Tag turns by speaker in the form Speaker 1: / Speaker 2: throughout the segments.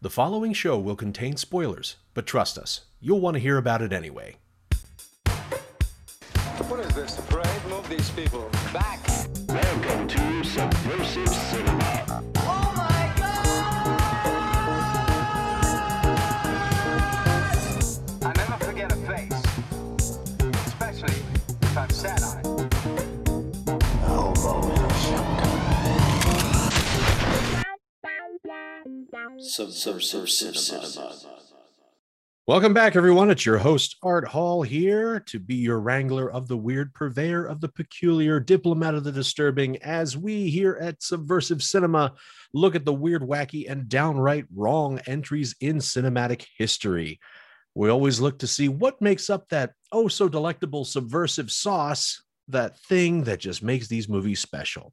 Speaker 1: The following show will contain spoilers, but trust us, you'll want to hear about it anyway.
Speaker 2: What is this, parade? Move these people back.
Speaker 3: Welcome to Subversive Cinema. Subversive Cinema.
Speaker 1: Welcome back, everyone. It's your host, Art Hall, here to be your wrangler of the weird, purveyor of the peculiar, diplomat of the disturbing, as we here at Subversive Cinema look at the weird, wacky, and downright wrong entries in cinematic history. We always look to see what makes up that oh so delectable subversive sauce, that thing that just makes these movies special.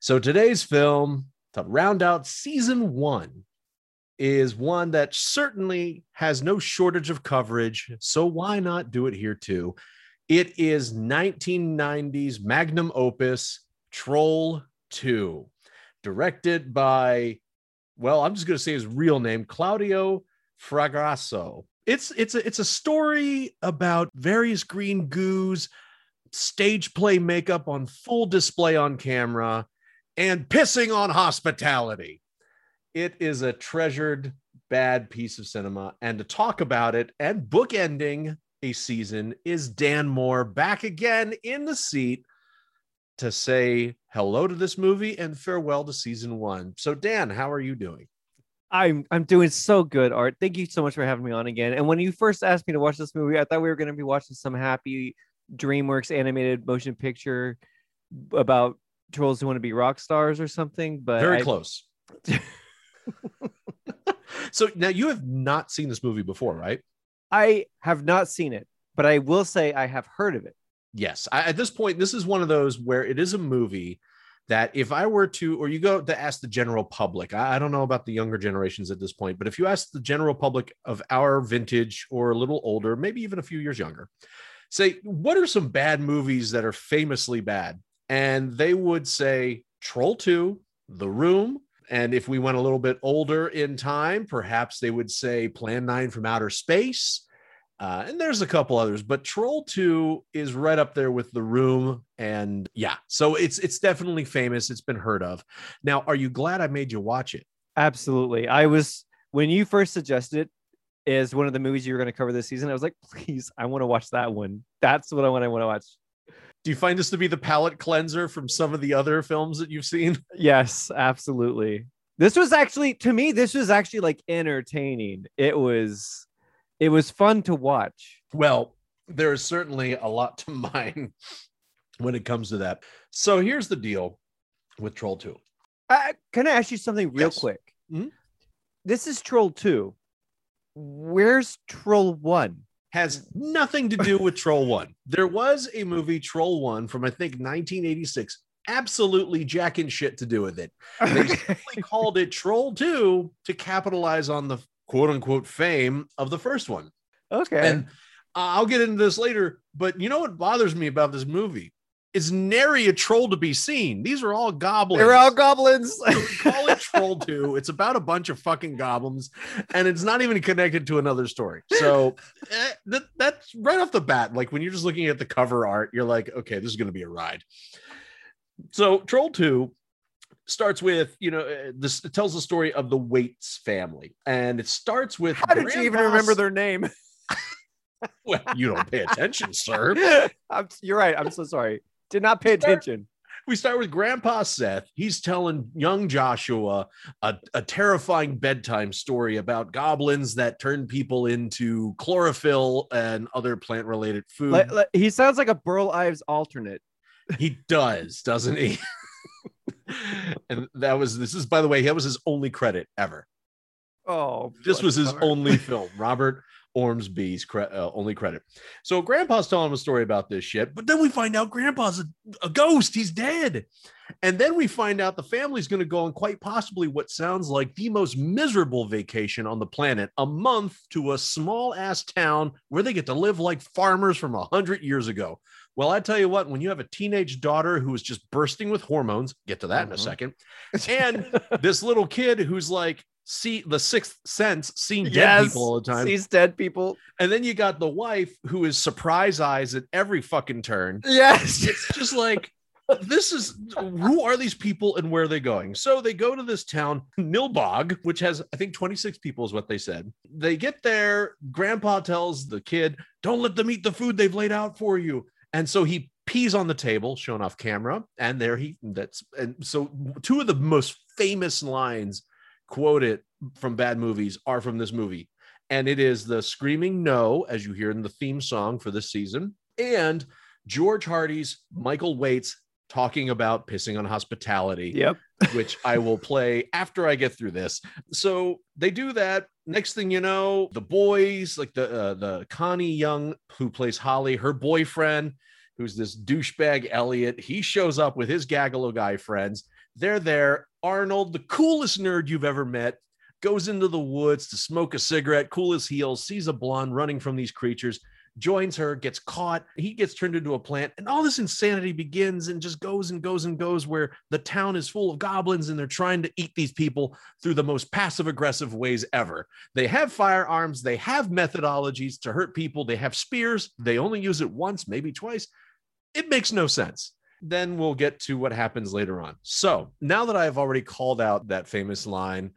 Speaker 1: So today's film, to round out season one, is one that certainly has no shortage of coverage. So why not do it here too? It is 1990s magnum opus Troll 2, directed by, well, I'm just going to say his real name, Claudio Fragasso. It's it's a, it's a story about various green goos, stage play makeup on full display on camera, and pissing on hospitality it is a treasured bad piece of cinema and to talk about it and bookending a season is dan moore back again in the seat to say hello to this movie and farewell to season one so dan how are you doing
Speaker 4: I'm I'm doing so good, Art. Thank you so much for having me on again. And when you first asked me to watch this movie, I thought we were going to be watching some happy DreamWorks animated motion picture about trolls who want to be rock stars or something. But
Speaker 1: very
Speaker 4: I-
Speaker 1: close so now you have not seen this movie before right?
Speaker 4: I have not seen it, but I will say I have heard of it.
Speaker 1: yes. I, at this point this is one of those where it is a movie that if i were to or you go to ask the general public I, I don't know about the younger generations at this point but if you ask the general public of our vintage or a little older maybe even a few years younger say what are some bad movies that are famously bad? And they would say troll 2 the room and if we went a little bit older in time perhaps they would say plan 9 from outer space uh, and there's a couple others, but Troll 2 is right up there with The Room. And yeah, so it's it's definitely famous. It's been heard of. Now, are you glad I made you watch it?
Speaker 4: Absolutely. I was when you first suggested it as one of the movies you were going to cover this season. I was like, please, I want to watch that one. That's what I want. I want to watch.
Speaker 1: Do you find this to be the palate cleanser from some of the other films that you've seen?
Speaker 4: Yes, absolutely. This was actually to me, this was actually like entertaining. It was it was fun to watch.
Speaker 1: Well, there is certainly a lot to mine when it comes to that. So here's the deal with Troll 2.
Speaker 4: I, can I ask you something real
Speaker 1: Yes.
Speaker 4: quick?
Speaker 1: Mhm.
Speaker 4: This is Troll 2. Where's Troll 1?
Speaker 1: Has nothing to do with Troll 1. There was a movie, Troll 1, from I think 1986. Absolutely jacking shit to do with it. They simply called it Troll 2 to capitalize on the quote unquote fame of the first one.
Speaker 4: okay.
Speaker 1: And uh, I'll get into this later, but you know what bothers me about this movie? Is nary a troll to be seen. These are all goblins.
Speaker 4: They're all goblins.
Speaker 1: Call it Troll 2. It's about a bunch of fucking goblins, and it's not even connected to another story. So eh, that, that's right off the bat. Like when you're just looking at the cover art, you're like, okay, this is going to be a ride. So Troll 2 starts with, you know, eh, this it tells the story of the Waits family, and it starts with
Speaker 4: How did you even remember their name?
Speaker 1: Well, you don't pay attention, sir.
Speaker 4: I'm, you're right. I'm so sorry. Did not pay attention.
Speaker 1: we start with grandpa seth. He's telling young joshua a, a terrifying bedtime story about goblins that turn people into chlorophyll and other plant related food.
Speaker 4: Like- like- he sounds like a Burl Ives alternate.
Speaker 1: he does doesn't he? And that was this is by the way that was his only credit ever.
Speaker 4: Oh,
Speaker 1: this was his only film. Robert ormsby's cre- uh, only credit. So grandpa's telling him a story about this shit but then we find out grandpa's a, a ghost. He's dead. And then we find out the family's going to go on quite possibly what sounds like the most miserable vacation on the planet a month to a small ass town where they get to live like farmers from a hundred years ago. Well i tell you what when you have a teenage daughter who is just bursting with hormones get to that in a
Speaker 4: Mhm.
Speaker 1: second and this little kid who's like see the sixth sense, seeing dead
Speaker 4: Yes,
Speaker 1: people all the time.
Speaker 4: Sees dead people.
Speaker 1: And then you got the wife who is surprise eyes at every fucking turn.
Speaker 4: Yes.
Speaker 1: It's just like this is who are these people and where are they going? So they go to this town, Nilbog, which has, I think, 26 people is what they said. They get there. Grandpa tells the kid, Don't let them eat the food they've laid out for you. And so he pees on the table, shown off camera. And there he that's and so two of the most famous lines quoted from bad movies are from this movie. And it is the screaming no, as you hear in the theme song for this season, and George Hardy's Michael Waits talking about pissing on hospitality,
Speaker 4: Yep.
Speaker 1: which I will play after I get through this. So they do that. Next thing you know, the boys, like the uh, the Connie Young who plays Holly, her boyfriend, who's this douchebag Elliot, he shows up with his gaggle of guy friends. They're there. Arnold, the coolest nerd you've ever met, goes into the woods to smoke a cigarette, cool as heels, sees a blonde running from these creatures, joins her, gets caught. He gets turned into a plant, and all this insanity begins and just goes and goes and goes. Where the town is full of goblins and they're trying to eat these people through the most passive aggressive ways ever. They have firearms, they have methodologies to hurt people, they have spears, they only use it once, maybe twice. It makes no sense. Then we'll get to what happens later on. So now that I've already called out that famous line,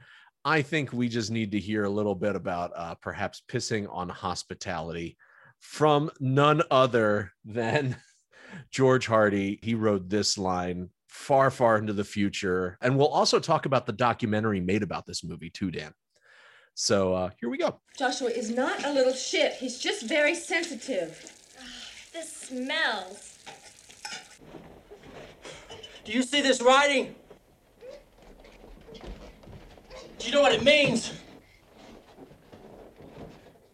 Speaker 1: I think we just need to hear a little bit about uh, perhaps pissing on hospitality from none other than George Hardy. He wrote this line far, far into the future. And we'll also talk about the documentary made about this movie, too, Dan. So uh, here we go.
Speaker 5: Joshua is not a little shit. He's just very sensitive.
Speaker 6: This smells.
Speaker 7: Do you see this writing? Do you know what it means?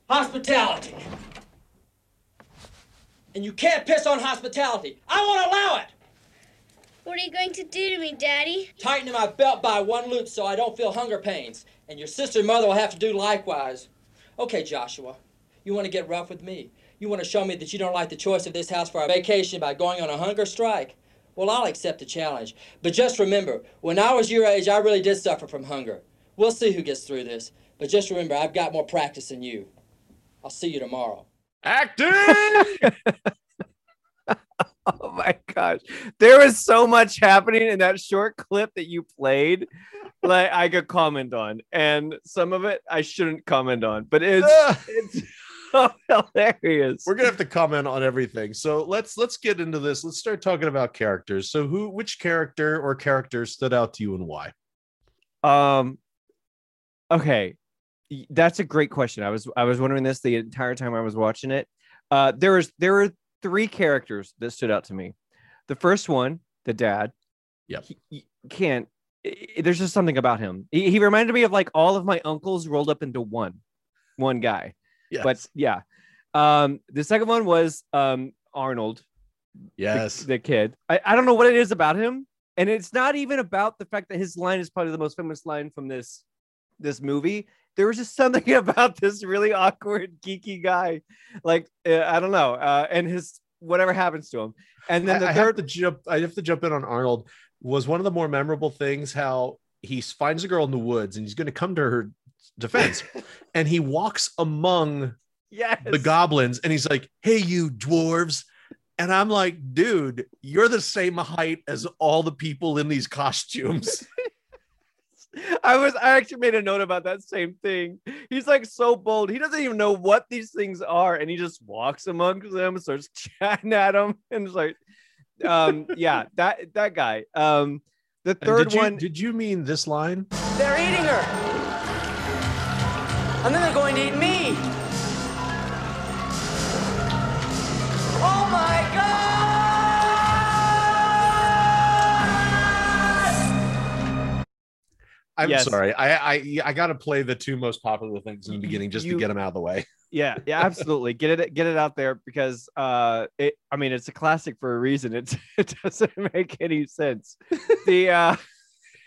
Speaker 7: Hospitality. And you can't piss on hospitality. I won't allow it.
Speaker 6: What are you going to do to me, Daddy?
Speaker 7: Tightening my belt by one loop so I don't feel hunger pains. And your sister and mother will have to do likewise. Okay, Joshua, you want to get rough with me. You want to show me that you don't like the choice of this house for our vacation by going on a hunger strike. Well, I'll accept the challenge. But just remember, when I was your age, I really did suffer from hunger. We'll see who gets through this. But just remember, I've got more practice than you. I'll see you tomorrow.
Speaker 1: Acting!
Speaker 4: Oh my gosh. There was so much happening in that short clip that you played. Like I could comment on, and some of it I shouldn't comment on, but it's it's so hilarious.
Speaker 1: We're gonna have to comment on everything. So let's let's get into this. Let's start talking about characters. So who which character or characters stood out to you and why?
Speaker 4: Um okay. That's a great question. I was I was wondering this the entire time I was watching it. Uh there was there were three characters that stood out to me. The first one, the dad.
Speaker 1: Yeah.
Speaker 4: He, he can't there's just something about him. He, he reminded me of like all of my uncles rolled up into one one guy.
Speaker 1: Yes.
Speaker 4: But yeah. Um the second one was um Arnold
Speaker 1: yes.
Speaker 4: the, kid. I, I don't know what it is about him, and it's not even about the fact that his line is probably the most famous line from this this movie. There was just something about this really awkward, geeky guy. Like uh, I don't know, uh, and his whatever happens to him. And then
Speaker 1: I,
Speaker 4: the
Speaker 1: I have
Speaker 4: third,
Speaker 1: to jump. I have to jump in on Arnold. Was one of the more memorable things how he finds a girl in the woods and he's going to come to her defense, and he walks among
Speaker 4: yes,
Speaker 1: the goblins and he's like, "Hey, you dwarves." And I'm like, dude, you're the same height as all the people in these costumes.
Speaker 4: I was I actually made a note about that same thing. He's like so bold. He doesn't even know what these things are, and he just walks amongst them, starts chatting at them, and it's like, um, yeah, that that guy. Um, the third
Speaker 1: did you,
Speaker 4: one,
Speaker 1: Did you mean this line?
Speaker 7: They're eating her. And then they're going to eat me. Oh my God!
Speaker 1: I'm
Speaker 4: Yes.
Speaker 1: sorry. I I I got to play the two most popular things in the beginning just
Speaker 4: You-
Speaker 1: to get them out of the way.
Speaker 4: yeah, yeah, absolutely. Get it, get it out there because, uh, it. I mean, it's a classic for a reason. It it doesn't make any sense. The uh,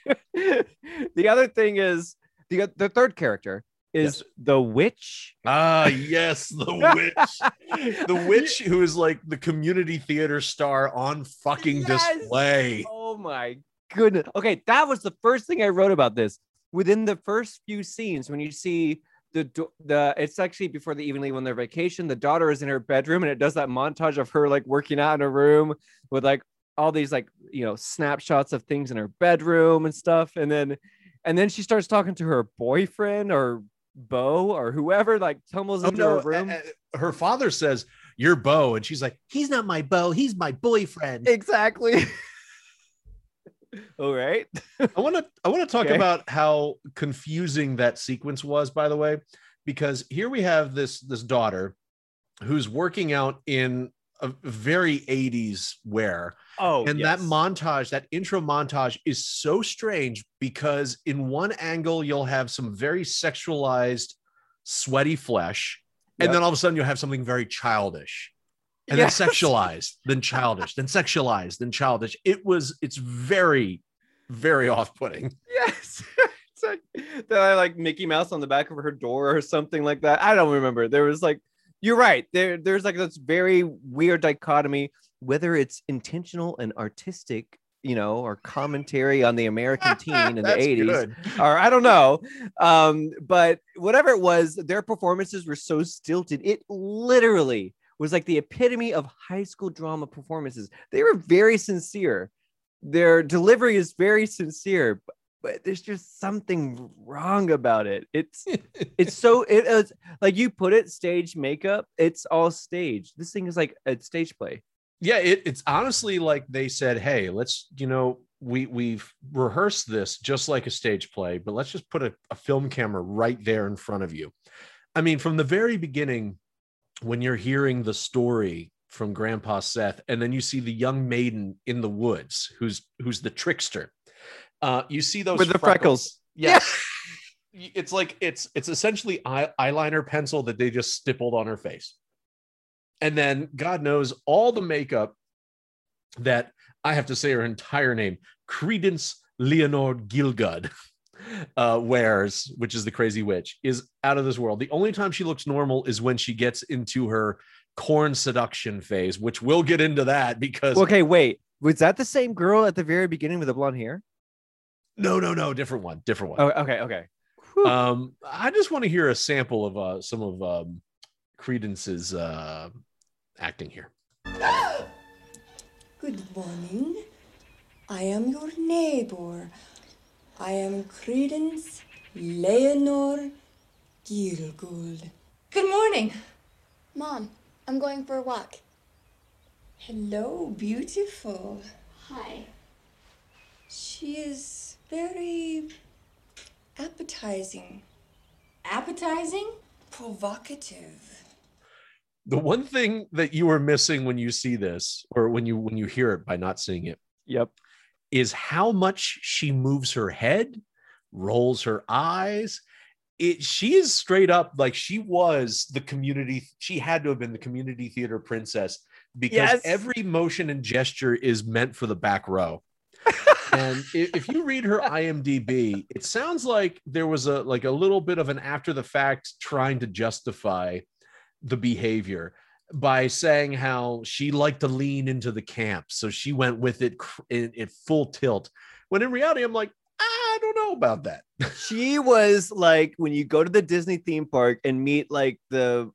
Speaker 4: the other thing is the the third character is the witch.
Speaker 1: Ah, yes, the witch. the witch who is like the community theater star on fucking
Speaker 4: Yes!
Speaker 1: display.
Speaker 4: Oh my goodness. Okay, that was the first thing I wrote about this. within the first few scenes when you see the the it's actually before they even leave on their vacation. The daughter is in her bedroom, and it does that montage of her like working out in her room with like all these like you know snapshots of things in her bedroom and stuff, and then and then she starts talking to her boyfriend or Bo or whoever like tumbles
Speaker 1: Oh,
Speaker 4: into
Speaker 1: no,
Speaker 4: her room.
Speaker 1: uh, uh, her father says, You're Bo. And she's like, He's not my Bo. He's my boyfriend.
Speaker 4: exactly. All right.
Speaker 1: I want to I want to talk
Speaker 4: Okay.
Speaker 1: about how confusing that sequence was, by the way, because here we have this this daughter who's working out in a very 80s wear.
Speaker 4: Oh,
Speaker 1: and that montage, that intro montage is so strange because in one angle you'll have some very sexualized, sweaty flesh, and then all of a sudden you'll have something very childish. And
Speaker 4: Yes.
Speaker 1: then sexualized, then childish, then sexualized, then childish. It was, it's very, very off-putting.
Speaker 4: Yes. it's like that I like Mickey Mouse on the back of her door or something like that. I don't remember. There was like you're right. There there's like this very weird dichotomy, whether it's intentional and artistic, you know, or commentary on the American teen in the 80s.
Speaker 1: good.
Speaker 4: Or I don't know. Um, but whatever it was, their performances were so stilted. It literally was like the epitome of high school drama performances. They were very sincere. Their delivery is very sincere, but, there's just something wrong about it. It's it's so it is like you put it stage makeup. It's all stage. This thing is like a stage play.
Speaker 1: yeah it, it's honestly like they said hey let's you know we we've rehearsed this just like a stage play but let's just put a, a film camera right there in front of you i mean from the very beginning when you're hearing the story from grandpa seth and then you see the young maiden in the woods who's who's the trickster uh you see those
Speaker 4: With the freckles.
Speaker 1: yes it's like it's it's essentially eye, eyeliner pencil that they just stippled on her face and then God knows all the makeup that I have to say her entire name, Creedence Leonore Gielgud, uh, wears, which is the crazy witch, is out of this world. The only time she looks normal is when she gets into her corn seduction phase, which we'll get into that because
Speaker 4: Okay, wait. Was that the same girl at the very beginning with the blonde hair?
Speaker 1: No, no, no, different one, different one.
Speaker 4: Oh, okay, okay. Whew.
Speaker 1: Um, I just want to hear a sample of uh, some of um, Creedence's uh, acting here.
Speaker 8: Good morning. I am your neighbor. I am Creedence Leonore Gielgud.
Speaker 5: Good morning.
Speaker 6: Mom, I'm going for a walk.
Speaker 8: Hello, beautiful.
Speaker 6: Hi.
Speaker 8: She is very appetizing,
Speaker 5: Appetizing?
Speaker 8: provocative.
Speaker 1: The one thing that you are missing when you see this, or when you when you hear it by not seeing it,
Speaker 4: Yep.
Speaker 1: is how much she moves her head, rolls her eyes. It she is straight up like she was the community. She had to have been the community theater princess because
Speaker 4: Yes.
Speaker 1: every motion and gesture is meant for the back row. And if you read her IMDb, it sounds like there was a like a little bit of an after the fact trying to justify the behavior by saying how she liked to lean into the camp, so she went with it in, in full tilt. When in reality, I'm like, I don't know about that.
Speaker 4: she was like when you go to the Disney theme park and meet like the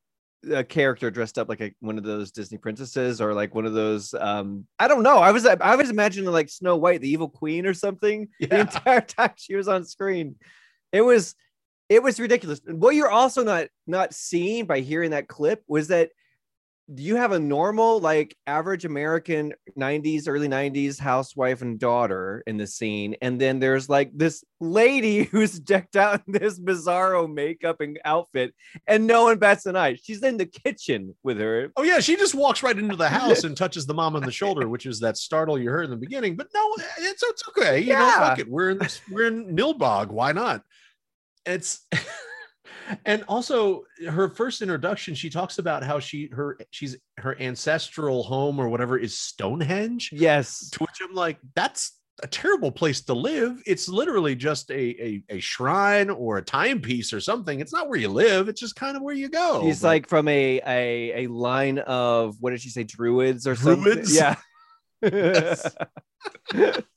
Speaker 4: a character dressed up like a, one of those Disney princesses or like one of those um I don't know. I was I was imagining like Snow White, the evil queen or something the entire time she was on screen. It was it was ridiculous. What you're also not not seeing by hearing that clip was that you have a normal like average american 90s early 90s housewife and daughter in the scene and then there's like this lady who's decked out in this bizarro makeup and outfit and no one bats an eye she's in the kitchen with her
Speaker 1: Oh yeah, she just walks right into the house and touches the mom on the shoulder, which is that startle you heard in the beginning. But no, it's it's okay. You know,
Speaker 4: Yeah.
Speaker 1: fuck it. We're in we're in Nilbog. Why not? It's and also her first introduction, she talks about how she her she's her ancestral home or whatever is Stonehenge.
Speaker 4: yes
Speaker 1: To which I'm like, that's a terrible place to live. It's literally just a a, a shrine or a timepiece or something. It's not where you live. It's just kind of where you go.
Speaker 4: she's
Speaker 1: But-
Speaker 4: like from a, a a line of what did she say druids or
Speaker 1: Druids?
Speaker 4: something yeah
Speaker 1: Yes.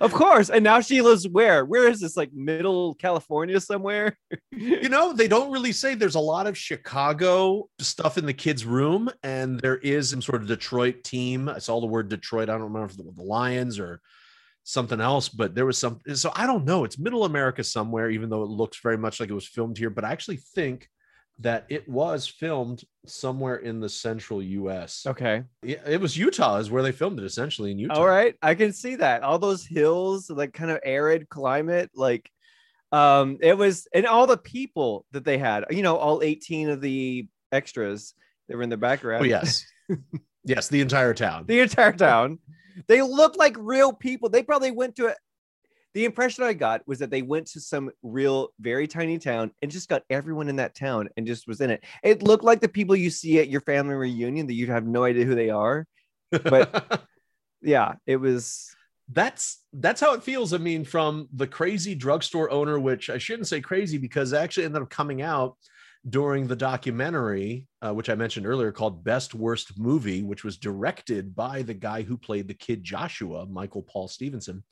Speaker 4: Of course. And now she lives where? Where is this? Like middle California somewhere?
Speaker 1: You know, they don't really say there's a lot of Chicago stuff in the kids' room, and there is some sort of Detroit team. I saw the word Detroit. I don't remember if it was the Lions or something else, but there was some. So I don't know. It's middle America somewhere, even though it looks very much like it was filmed here. But I actually think that it was filmed somewhere in the central US.
Speaker 4: Okay.
Speaker 1: It, it was Utah, is where they filmed it essentially in Utah.
Speaker 4: All right. I can see that. All those hills, like kind of arid climate, like um it was and all the people that they had, you know, all 18 of the extras that were in the background.
Speaker 1: Oh, yes. yes, the entire town.
Speaker 4: the entire town. They looked like real people. They probably went to the impression I got was that they went to some real, very tiny town and just got everyone in that town and just was in it. It looked like the people you see at your family reunion that you have no idea who they are. But yeah, it was
Speaker 1: that's that's how it feels. I mean, from the crazy drugstore owner, which I shouldn't say crazy because it actually ended up coming out during the documentary, uh, which I mentioned earlier, called Best Worst Movie, which was directed by the guy who played the kid Joshua, Michael Paul Stevenson.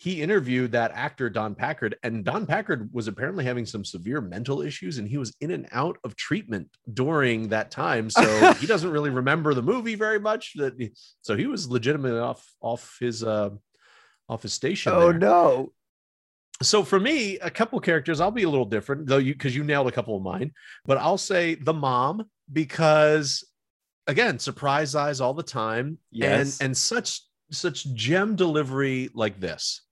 Speaker 1: He interviewed that actor Don Packard, and Don Packard was apparently having some severe mental issues, and he was in and out of treatment during that time. So he doesn't really remember the movie very much. That so he was legitimately off off his uh, off his station.
Speaker 4: oh
Speaker 1: there.
Speaker 4: no.
Speaker 1: So for me, a couple characters, I'll be a little different, though you because you nailed a couple of mine, but I'll say the mom because again, surprise eyes all the time.
Speaker 4: Yes.
Speaker 1: And and such such gem delivery like this.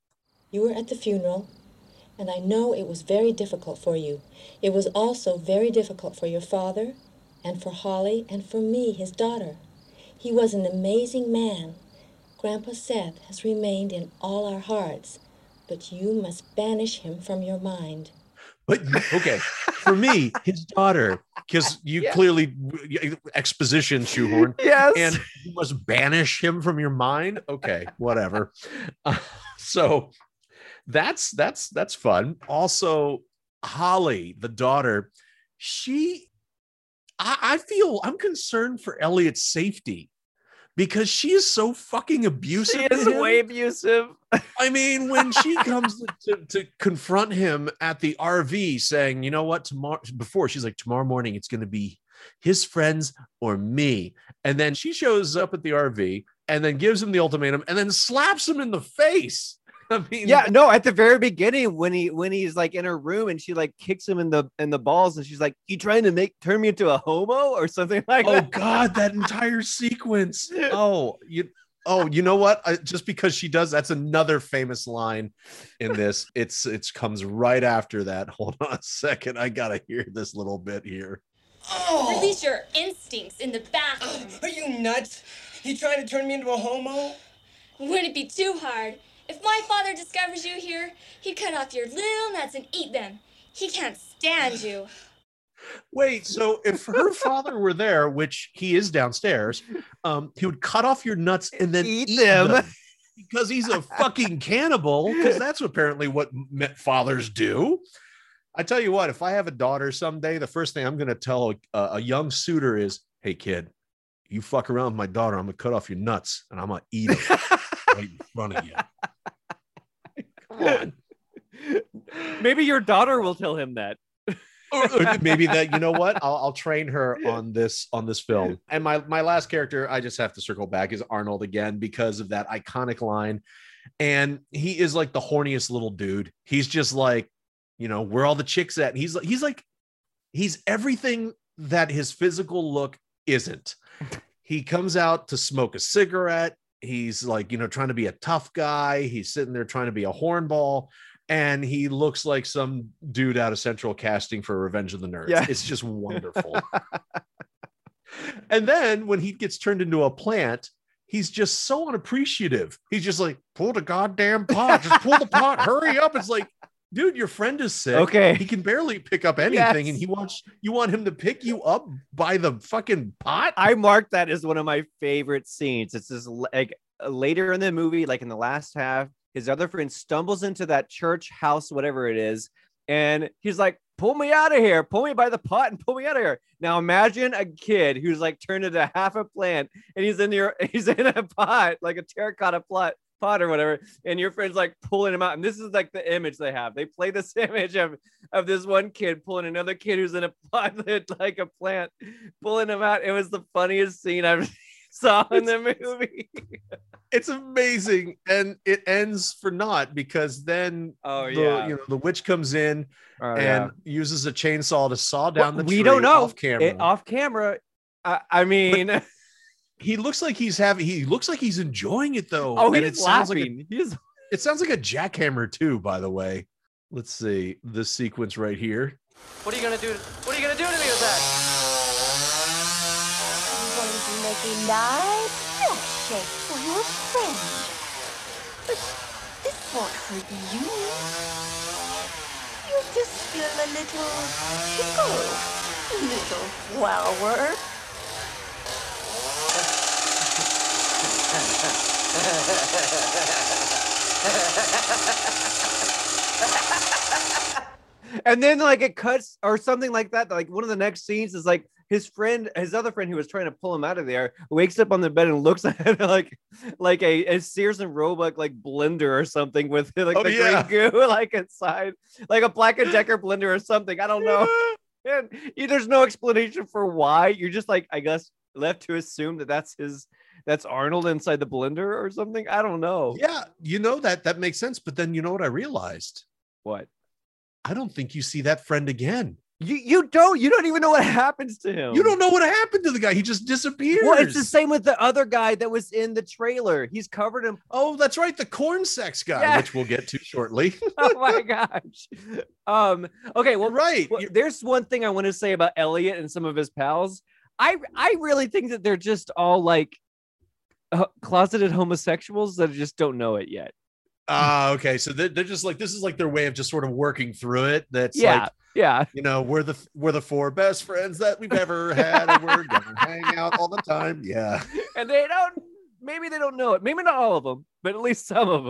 Speaker 9: You were at the funeral, and I know it was very difficult for you. It was also very difficult for your father, and for Holly, and for me, his daughter. He was an amazing man. Grandpa Seth has remained in all our hearts, but you must banish him from your mind.
Speaker 1: But okay, for me, his daughter, because you
Speaker 4: Yeah.
Speaker 1: clearly exposition shoehorn,
Speaker 4: Yes.
Speaker 1: and you must banish him from your mind. Okay, whatever. Uh, so that's that's that's fun. Also, Holly, the daughter, she, I, I feel I'm concerned for Elliot's safety because she is so fucking abusive.
Speaker 4: she is way abusive.
Speaker 1: I mean, when she comes to, to, to confront him at the RV, saying, "You know what? Tomorrow, before she's like, tomorrow morning, it's going to be his friends or me," and then she shows up at the RV and then gives him the ultimatum and then slaps him in the face. I mean,
Speaker 4: Yeah, no, at the very beginning when he when he's like in her room and she like kicks him in the in the balls and she's like, "You trying to make turn me into a homo or something like
Speaker 1: Oh
Speaker 4: that?"
Speaker 1: God, that entire sequence. Oh, you. Oh, you know what? I, just because she does, that's another famous line in this. It's it's comes right after that. Hold on a second. I gotta hear this little bit here. Oh.
Speaker 5: Release your instincts in the bathroom.
Speaker 8: Are you nuts? You trying to turn me into a homo?
Speaker 5: Wouldn't it be too hard? If my father discovers you here, he'd cut off your little nuts and eat them. He can't stand you.
Speaker 1: Wait, so if her father were there, which he is downstairs, um, he would cut off your nuts and then
Speaker 4: Eat
Speaker 1: eat,
Speaker 4: them.
Speaker 1: them. because he's a fucking cannibal. Because that's apparently what m- fathers do. I tell you what, if I have a daughter someday, the first thing I'm going to tell a, a young suitor is, "Hey, kid, you fuck around with my daughter, I'm going to cut off your nuts and I'm going to eat them right in front of you." Come on.
Speaker 4: Maybe your daughter will tell him that.
Speaker 1: or, or maybe that you know what? I'll, I'll train her on this on this film. And my my last character i just have to circle back is arnold again because of that iconic line. And he is like the horniest little dude. He's just like you know where all the chicks at? And he's like he's like he's everything that his physical look isn't. He comes out to smoke a cigarette he's like you know trying to be a tough guy he's sitting there trying to be a hornball and he looks like some dude out of central casting for revenge of the nerds.
Speaker 4: Yeah.
Speaker 1: it's just wonderful. And then when he gets turned into a plant he's just so unappreciative. He's just like pull the goddamn pot. Just pull the pot. Hurry up. It's like dude your friend is sick
Speaker 4: Okay.
Speaker 1: he can barely pick up anything
Speaker 4: Yes.
Speaker 1: and he wants you want him to pick you up by the fucking pot
Speaker 4: I marked that as one of my favorite scenes. It's this like later in the movie, like in the last half, his other friend stumbles into that church house, whatever it is, and he's like, "Pull me out of here! Pull me by the pot and pull me out of here!" Now imagine a kid who's like turned into half a plant, and he's in your he's in a pot like a terracotta pot pot or whatever, and your friend's like pulling him out. And this is like the image they have. They play this image of of this one kid pulling another kid who's in a pot like a plant, pulling him out. It was the funniest scene I've saw in the movie.
Speaker 1: It's amazing, and it ends for naught because then
Speaker 4: Oh
Speaker 1: the,
Speaker 4: yeah.
Speaker 1: you know the witch comes in
Speaker 4: Oh,
Speaker 1: and
Speaker 4: yeah.
Speaker 1: uses a chainsaw to saw down
Speaker 4: Well,
Speaker 1: the
Speaker 4: we don't know
Speaker 1: off camera.
Speaker 4: It- off camera. I, I mean,
Speaker 1: he looks like he's having he looks like he's enjoying it though.
Speaker 4: oh,
Speaker 1: and
Speaker 4: he's
Speaker 1: it sounds like a,
Speaker 4: laughing. he's
Speaker 1: it sounds like a jackhammer too, by the way. Let's see this sequence right here.
Speaker 7: What are you gonna do? What are you gonna do to me with that?
Speaker 6: I'm going to make a nice milkshake for your friend. But this won't hurt you. You'll just feel a little tickle, little flower.
Speaker 4: and then like it cuts or something like that. Like one of the next scenes is like his friend, his other friend who was trying to pull him out of there, wakes up on the bed and looks at it like like a, a Sears and Roebuck like blender or something with like
Speaker 1: Oh,
Speaker 4: the
Speaker 1: yeah.
Speaker 4: green goo like inside, like a Black and Decker blender or something. I don't know. And there's no explanation for why. You're just like I guess left to assume that that's his. That's Arnold inside the blender or something. I don't know.
Speaker 1: Yeah, you know that that makes sense. But then you know what I realized?
Speaker 4: What?
Speaker 1: I don't think you see that friend again.
Speaker 4: You you don't you don't even know what happens to him.
Speaker 1: You don't know what happened to the guy. He just disappears.
Speaker 4: Well, it's the same with the other guy that was in the trailer. He's covered in.
Speaker 1: Oh, that's right, the corn sex guy,
Speaker 4: Yeah.
Speaker 1: which we'll get to shortly.
Speaker 4: Oh my gosh. Um. Okay. Well,
Speaker 1: right.
Speaker 4: well, there's one thing I want to say about Elliot and some of his pals. I I really think that they're just all like closeted homosexuals that just don't know it yet.
Speaker 1: Ah, okay. So they're, they're just like this is like their way of just sort of working through it. That's
Speaker 4: Yeah.
Speaker 1: like
Speaker 4: Yeah.
Speaker 1: you know we're the we're the four best friends that we've ever had, and we're gonna hang out all the time. Yeah.
Speaker 4: And they don't. Maybe they don't know it. Maybe not all of them, but at least some of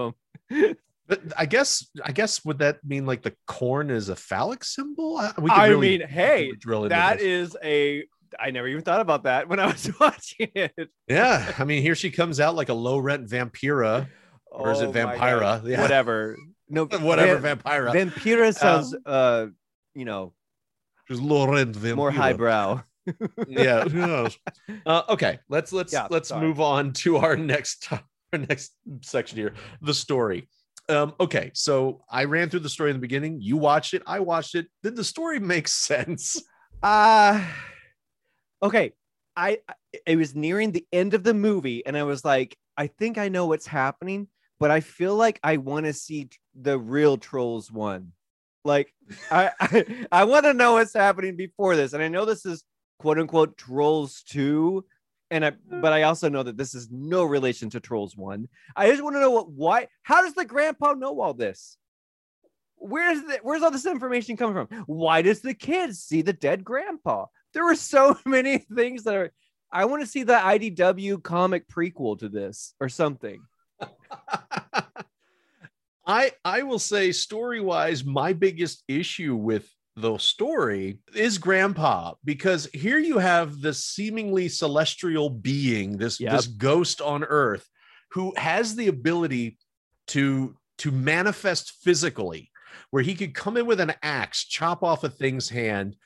Speaker 4: them.
Speaker 1: But I guess I guess would that mean like the corn is a phallic symbol? I- We could
Speaker 4: I
Speaker 1: really
Speaker 4: mean, hey,
Speaker 1: drill
Speaker 4: that is a. I never even thought about that when I was watching it.
Speaker 1: yeah. I mean, here she comes out like a low rent vampira, or is it
Speaker 4: Oh
Speaker 1: vampira? Yeah.
Speaker 4: Whatever. No,
Speaker 1: whatever
Speaker 4: Van-
Speaker 1: vampira.
Speaker 4: Vampira sounds, uh, you know,
Speaker 1: Just low rent vampira.
Speaker 4: more highbrow.
Speaker 1: yeah who knows uh, okay let's let's
Speaker 4: Yeah,
Speaker 1: let's
Speaker 4: sorry.
Speaker 1: move on to our next our next section here the story um okay so i ran through the story in the beginning you watched it i watched it did the story make sense
Speaker 4: Uh okay. I I- it was nearing the end of the movie, and I was like, I think I know what's happening, but I feel like I want to see the real Trolls one. Like, I I, I want to know what's happening before this, and I know this is quote unquote Trolls two, and I but I also know that this is no relation to Trolls one. I just want to know what why. How does the grandpa know all this? Where's the, where's all this information coming from? Why does the kid see the dead grandpa? There were so many things that are. I want to see the IDW comic prequel to this or something.
Speaker 1: i i will say story wise my biggest issue with the story is grandpa because here you have this seemingly celestial being this
Speaker 4: Yep.
Speaker 1: this ghost on earth who has the ability to to manifest physically where he could come in with an axe chop off a thing's hand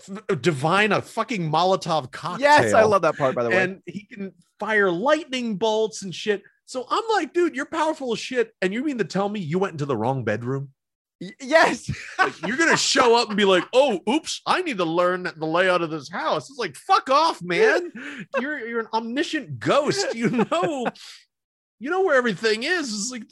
Speaker 1: f- divine a fucking molotov cocktail
Speaker 4: Yes, I love that part. By the way,
Speaker 1: and he can fire lightning bolts and shit so i'm like dude you're powerful as shit and you mean to tell me you went into the wrong bedroom
Speaker 4: Y- yes,
Speaker 1: like, you're gonna show up and be like, "Oh, oops, I need to learn the layout of this house." It's like, "Fuck off, man! You're you're an omniscient ghost. You know, you know where everything is." It's like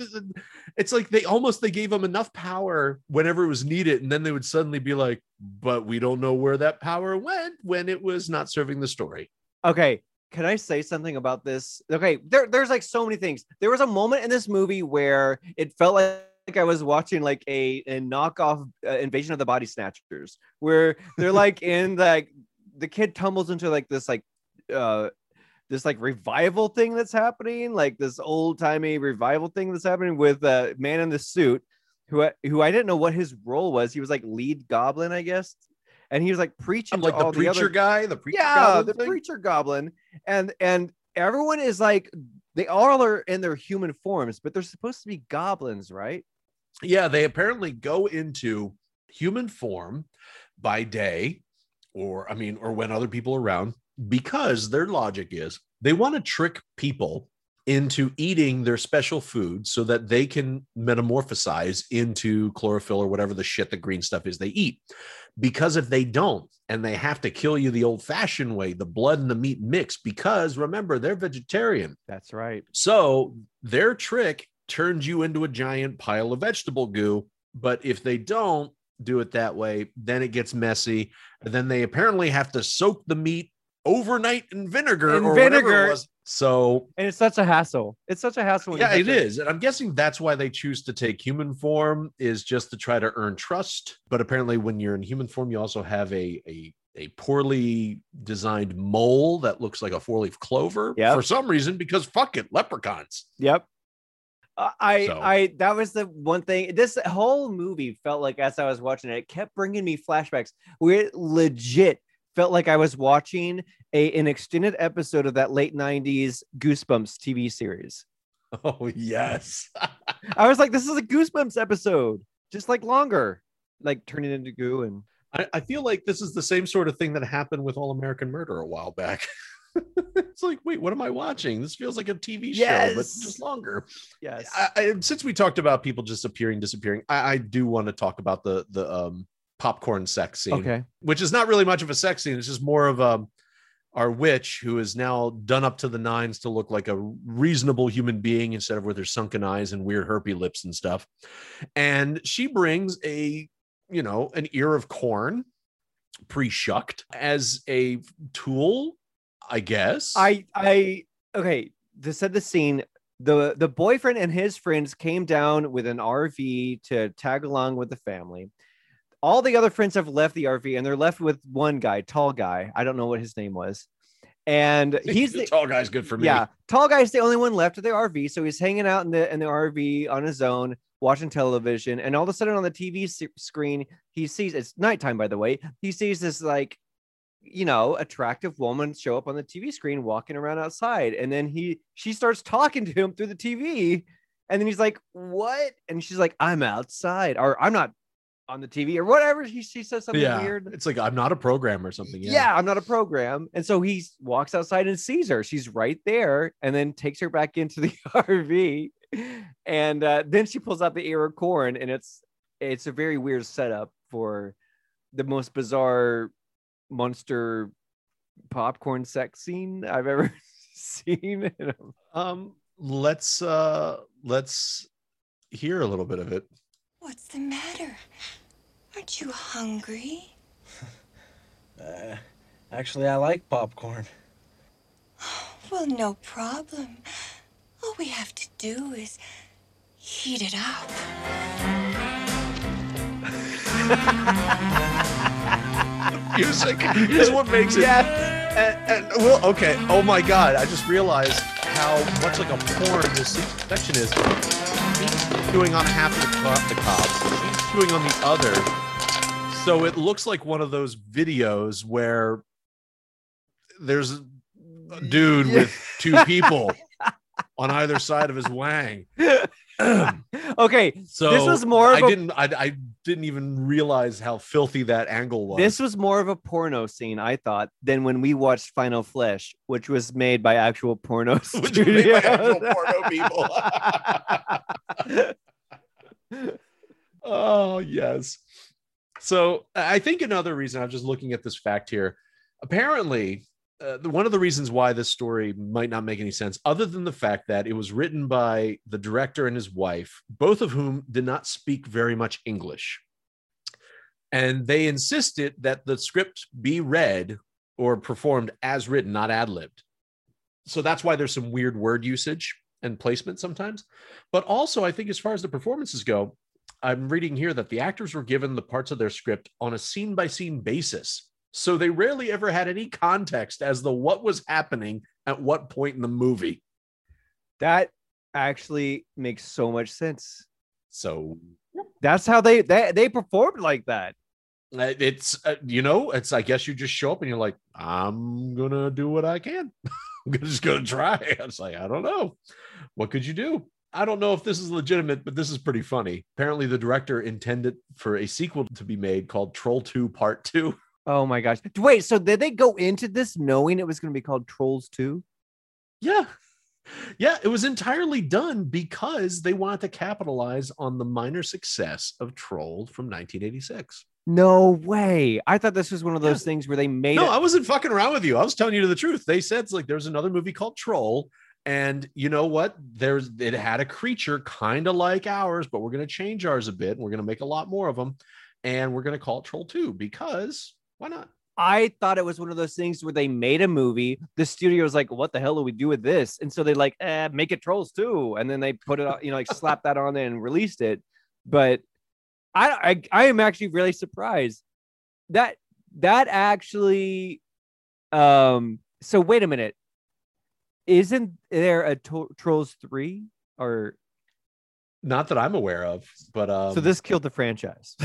Speaker 1: it's like they almost they gave him enough power whenever it was needed, and then they would suddenly be like, "But we don't know where that power went when it was not serving the story."
Speaker 4: okay. Can I say something about this? Okay, there, there's like so many things. There was a moment in this movie where it felt like I was watching like a, a knockoff uh, Invasion of the Body Snatchers, where they're like in like the kid tumbles into like this like uh this like revival thing that's happening, like this old timey revival thing that's happening with a man in the suit who I, who I didn't know what his role was. He was like lead goblin, I guess, and he was like preaching
Speaker 1: I'm like
Speaker 4: to
Speaker 1: the
Speaker 4: all
Speaker 1: preacher
Speaker 4: the other
Speaker 1: guy, the preacher
Speaker 4: yeah,
Speaker 1: goblin
Speaker 4: the
Speaker 1: thing.
Speaker 4: preacher goblin, and and everyone is like they all are in their human forms, but they're supposed to be goblins, right?
Speaker 1: Yeah, they apparently go into human form by day, or I mean, or when other people are around, because their logic is they want to trick people into eating their special food so that they can metamorphosize into chlorophyll or whatever the shit the green stuff is they eat. Because if they don't, and they have to kill you the old fashioned way, the blood and the meat mix, because remember, they're vegetarian.
Speaker 4: That's right.
Speaker 1: So their trick turns you into a giant pile of vegetable goo. But if they don't do it that way, then it gets messy. And then they apparently have to soak the meat overnight in vinegar
Speaker 4: In
Speaker 1: or whatever
Speaker 4: vinegar.
Speaker 1: it was. So
Speaker 4: And it's such a hassle. It's such a hassle.
Speaker 1: yeah, it is. And I'm guessing that's why they choose to take human form is just to try to earn trust. But apparently, when you're in human form, you also have a a, a poorly designed mole that looks like a four leaf clover
Speaker 4: Yep.
Speaker 1: for some reason, because fuck it, leprechauns.
Speaker 4: Yep. I I-
Speaker 1: So-
Speaker 4: I that was the one thing. This whole movie felt like as I was watching it, it kept bringing me flashbacks. Where it legit felt like I was watching a an extended episode of that late '90s Goosebumps TV series.
Speaker 1: Oh, yes.
Speaker 4: I was like, this is a Goosebumps episode, just like longer, like turning into goo and
Speaker 1: I, I feel like this is the same sort of thing that happened with All American Murder a while back. it's like, wait, what am I watching? This feels like a TV show, but just longer.
Speaker 4: yes,
Speaker 1: I, I, since we talked about people just appearing, disappearing, I, I do want to talk about the the um, popcorn sex scene,
Speaker 4: okay,
Speaker 1: which is not really much of a sex scene. It's just more of a our witch who is now done up to the nines to look like a reasonable human being instead of with her sunken eyes and weird herpy lips and stuff. And she brings a you know an ear of corn pre-shucked as a tool, I guess.
Speaker 4: I I okay. To said the scene, the the boyfriend and his friends came down with an RV to tag along with the family. All the other friends have left the RV, and they're left with one guy, tall guy. I don't know what his name was, and he's
Speaker 1: the
Speaker 4: the
Speaker 1: tall guy's good for me.
Speaker 4: yeah, tall guy's the only one left of the RV, so he's hanging out in the in the RV on his own, watching television, and all of a sudden on the TV screen, he sees it's nighttime, by the way. He sees this like, you know, attractive woman show up on the TV screen walking around outside, and then he she starts talking to him through the TV, and then he's like, "What?" And she's like, "I'm outside," or "I'm not on the TV," or whatever. She she says something
Speaker 1: yeah.
Speaker 4: weird.
Speaker 1: It's like I'm not a program or something.
Speaker 4: Yeah. I'm not a program. And so he walks outside and sees her. She's right there and then takes her back into the RV. And uh, then she pulls out the ear of corn and it's it's a very weird setup for the most bizarre monster popcorn sex scene I've ever seen.
Speaker 1: Um, let's uh let's hear a little bit of it.
Speaker 6: What's the matter? Aren't you hungry?
Speaker 8: Uh, actually, I like popcorn.
Speaker 6: Well, no problem. All we have to do is heat it up.
Speaker 1: Music is what makes it. And, and well, okay. Oh my god! I just realized how much like a porn this section is. He's chewing on half of the, the cob. She's chewing on the other. So it looks like one of those videos where there's a dude with two people on either side of his wang.
Speaker 4: okay.
Speaker 1: So
Speaker 4: This was more of
Speaker 1: I
Speaker 4: a-
Speaker 1: didn't I, I didn't even realize how filthy that angle was.
Speaker 4: This was more of a porno scene, I thought, than when we watched Final Flesh, which was made by actual porno
Speaker 1: Which was made by actual porno people. oh yes. So I think another reason I'm just looking at this fact here. Apparently, uh, one of the reasons why this story might not make any sense, other than the fact that it was written by the director and his wife, both of whom did not speak very much English. And they insisted that the script be read or performed as written, not ad libbed. So that's why there's some weird word usage and placement sometimes. But also, I think as far as the performances go, I'm reading here that the actors were given the parts of their script on a scene by scene basis. So they rarely ever had any context as to what was happening at what point in the movie.
Speaker 4: That actually makes so much sense.
Speaker 1: So
Speaker 4: That's how they they, they performed like that.
Speaker 1: Uh, It's uh, you know, it's I guess you just show up and you're like, I'm gonna do what I can. I'm just gonna try. It's like I don't know, what could you do? I don't know if this is legitimate, but this is pretty funny. Apparently, the director intended for a sequel to be made called Troll 2 Part 2.
Speaker 4: Oh my gosh. Wait, so did they go into this knowing it was going to be called Trolls 2?
Speaker 1: Yeah. Yeah, it was entirely done because they wanted to capitalize on the minor success of Troll from 1986.
Speaker 4: No way. I thought this was one of those
Speaker 1: Yeah.
Speaker 4: things where they made
Speaker 1: No,
Speaker 4: it.
Speaker 1: I wasn't fucking around with you. I was telling you the truth. They said it's like there's another movie called Troll, and you know what? There's it had a creature kind of like ours, but we're gonna change ours a bit, and we're gonna make a lot more of them, and we're gonna call it Troll 2 because why not?
Speaker 4: I thought it was one of those things where they made a movie. The studio was like, "What the hell do we do with this?" And so they like, eh, "Make it Trolls too," and then they put it, you know, like slapped that on and released it. But I, I, I am actually really surprised that that actually. Um. So wait a minute. Isn't there a to- Trolls three or
Speaker 1: Not that I'm aware of, but um
Speaker 4: so this killed the franchise?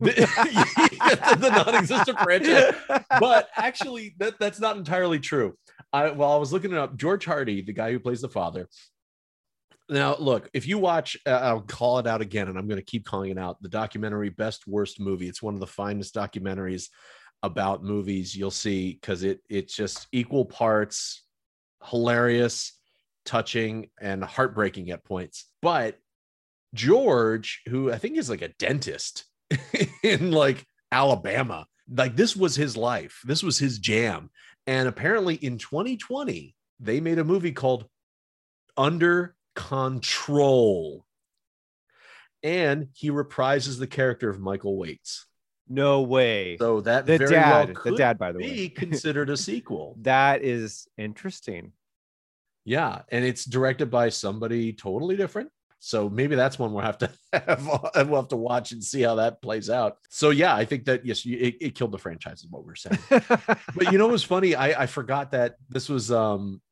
Speaker 1: the, the non-existent franchise. But actually, that, that's not entirely true. I while I was looking it up, George Hardy, the guy who plays the father. Now, look, if you watch, uh, I'll call it out again, and I'm going to keep calling it out. The documentary "Best Worst Movie." It's one of the finest documentaries about movies you'll see because it it's just equal parts hilarious, touching, and heartbreaking at points. But George, who I think is like a dentist in like Alabama, like this was his life. This was his jam. And apparently in 2020, they made a movie called Under Control. And he reprises the character of Michael Waits.
Speaker 4: no way.
Speaker 1: So that
Speaker 4: the
Speaker 1: very
Speaker 4: dad,
Speaker 1: well
Speaker 4: the dad, by the
Speaker 1: be
Speaker 4: way.
Speaker 1: considered a sequel.
Speaker 4: That is interesting.
Speaker 1: Yeah, and it's directed by somebody totally different. So maybe that's one we'll have to have we'll have to watch and see how that plays out. So yeah, I think that yes, it, it killed the franchise is what we're saying. but you know what's funny? I, I forgot that this was um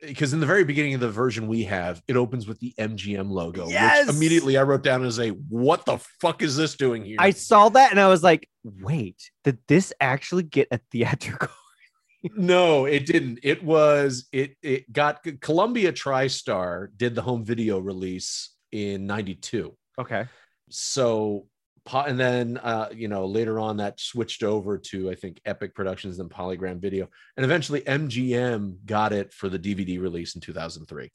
Speaker 1: because in the very beginning of the version we have, it opens with the MGM logo,
Speaker 4: Yes!
Speaker 1: which immediately I wrote down as a what the fuck is this doing here?
Speaker 4: I saw that and I was like, wait, did this actually get a theatrical?
Speaker 1: No, it didn't. It was it it got Columbia TriStar did the home video release in 92.
Speaker 4: Okay.
Speaker 1: so and then uh you know later on that switched over to i think epic productions and polygram video and eventually mgm got it for the dvd release in 2003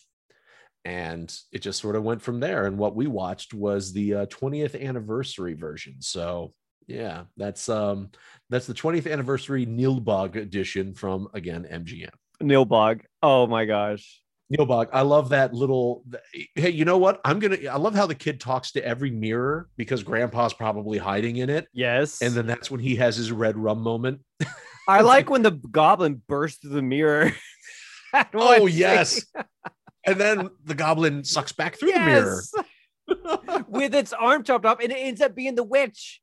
Speaker 1: and it just sort of went from there and what we watched was the uh, 20th anniversary version so yeah that's um that's the 20th anniversary Nilbog edition from again mgm
Speaker 4: Nilbog. Oh my gosh.
Speaker 1: Nilbog, I love that little. Hey, you know what? I'm gonna. I love how the kid talks to every mirror because Grandpa's probably hiding in it,
Speaker 4: Yes.
Speaker 1: and then that's when he has his red rum moment.
Speaker 4: I like when the goblin bursts through the mirror.
Speaker 1: Oh yes, and then the goblin sucks back through the mirror.
Speaker 4: With its arm chopped off, and it ends up being the witch.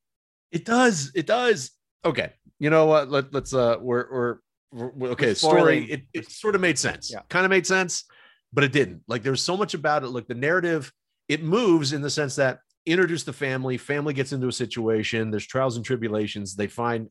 Speaker 1: It does. It does. Okay. You know what? Let, let's. Uh, we're we're, we're okay. Story. It, it sort of made sense.
Speaker 4: Yeah.
Speaker 1: Kind of made sense, but it didn't. Like there's so much about it. Look, the narrative. It moves in the sense that introduce the family. Family gets into a situation. There's trials and tribulations. They find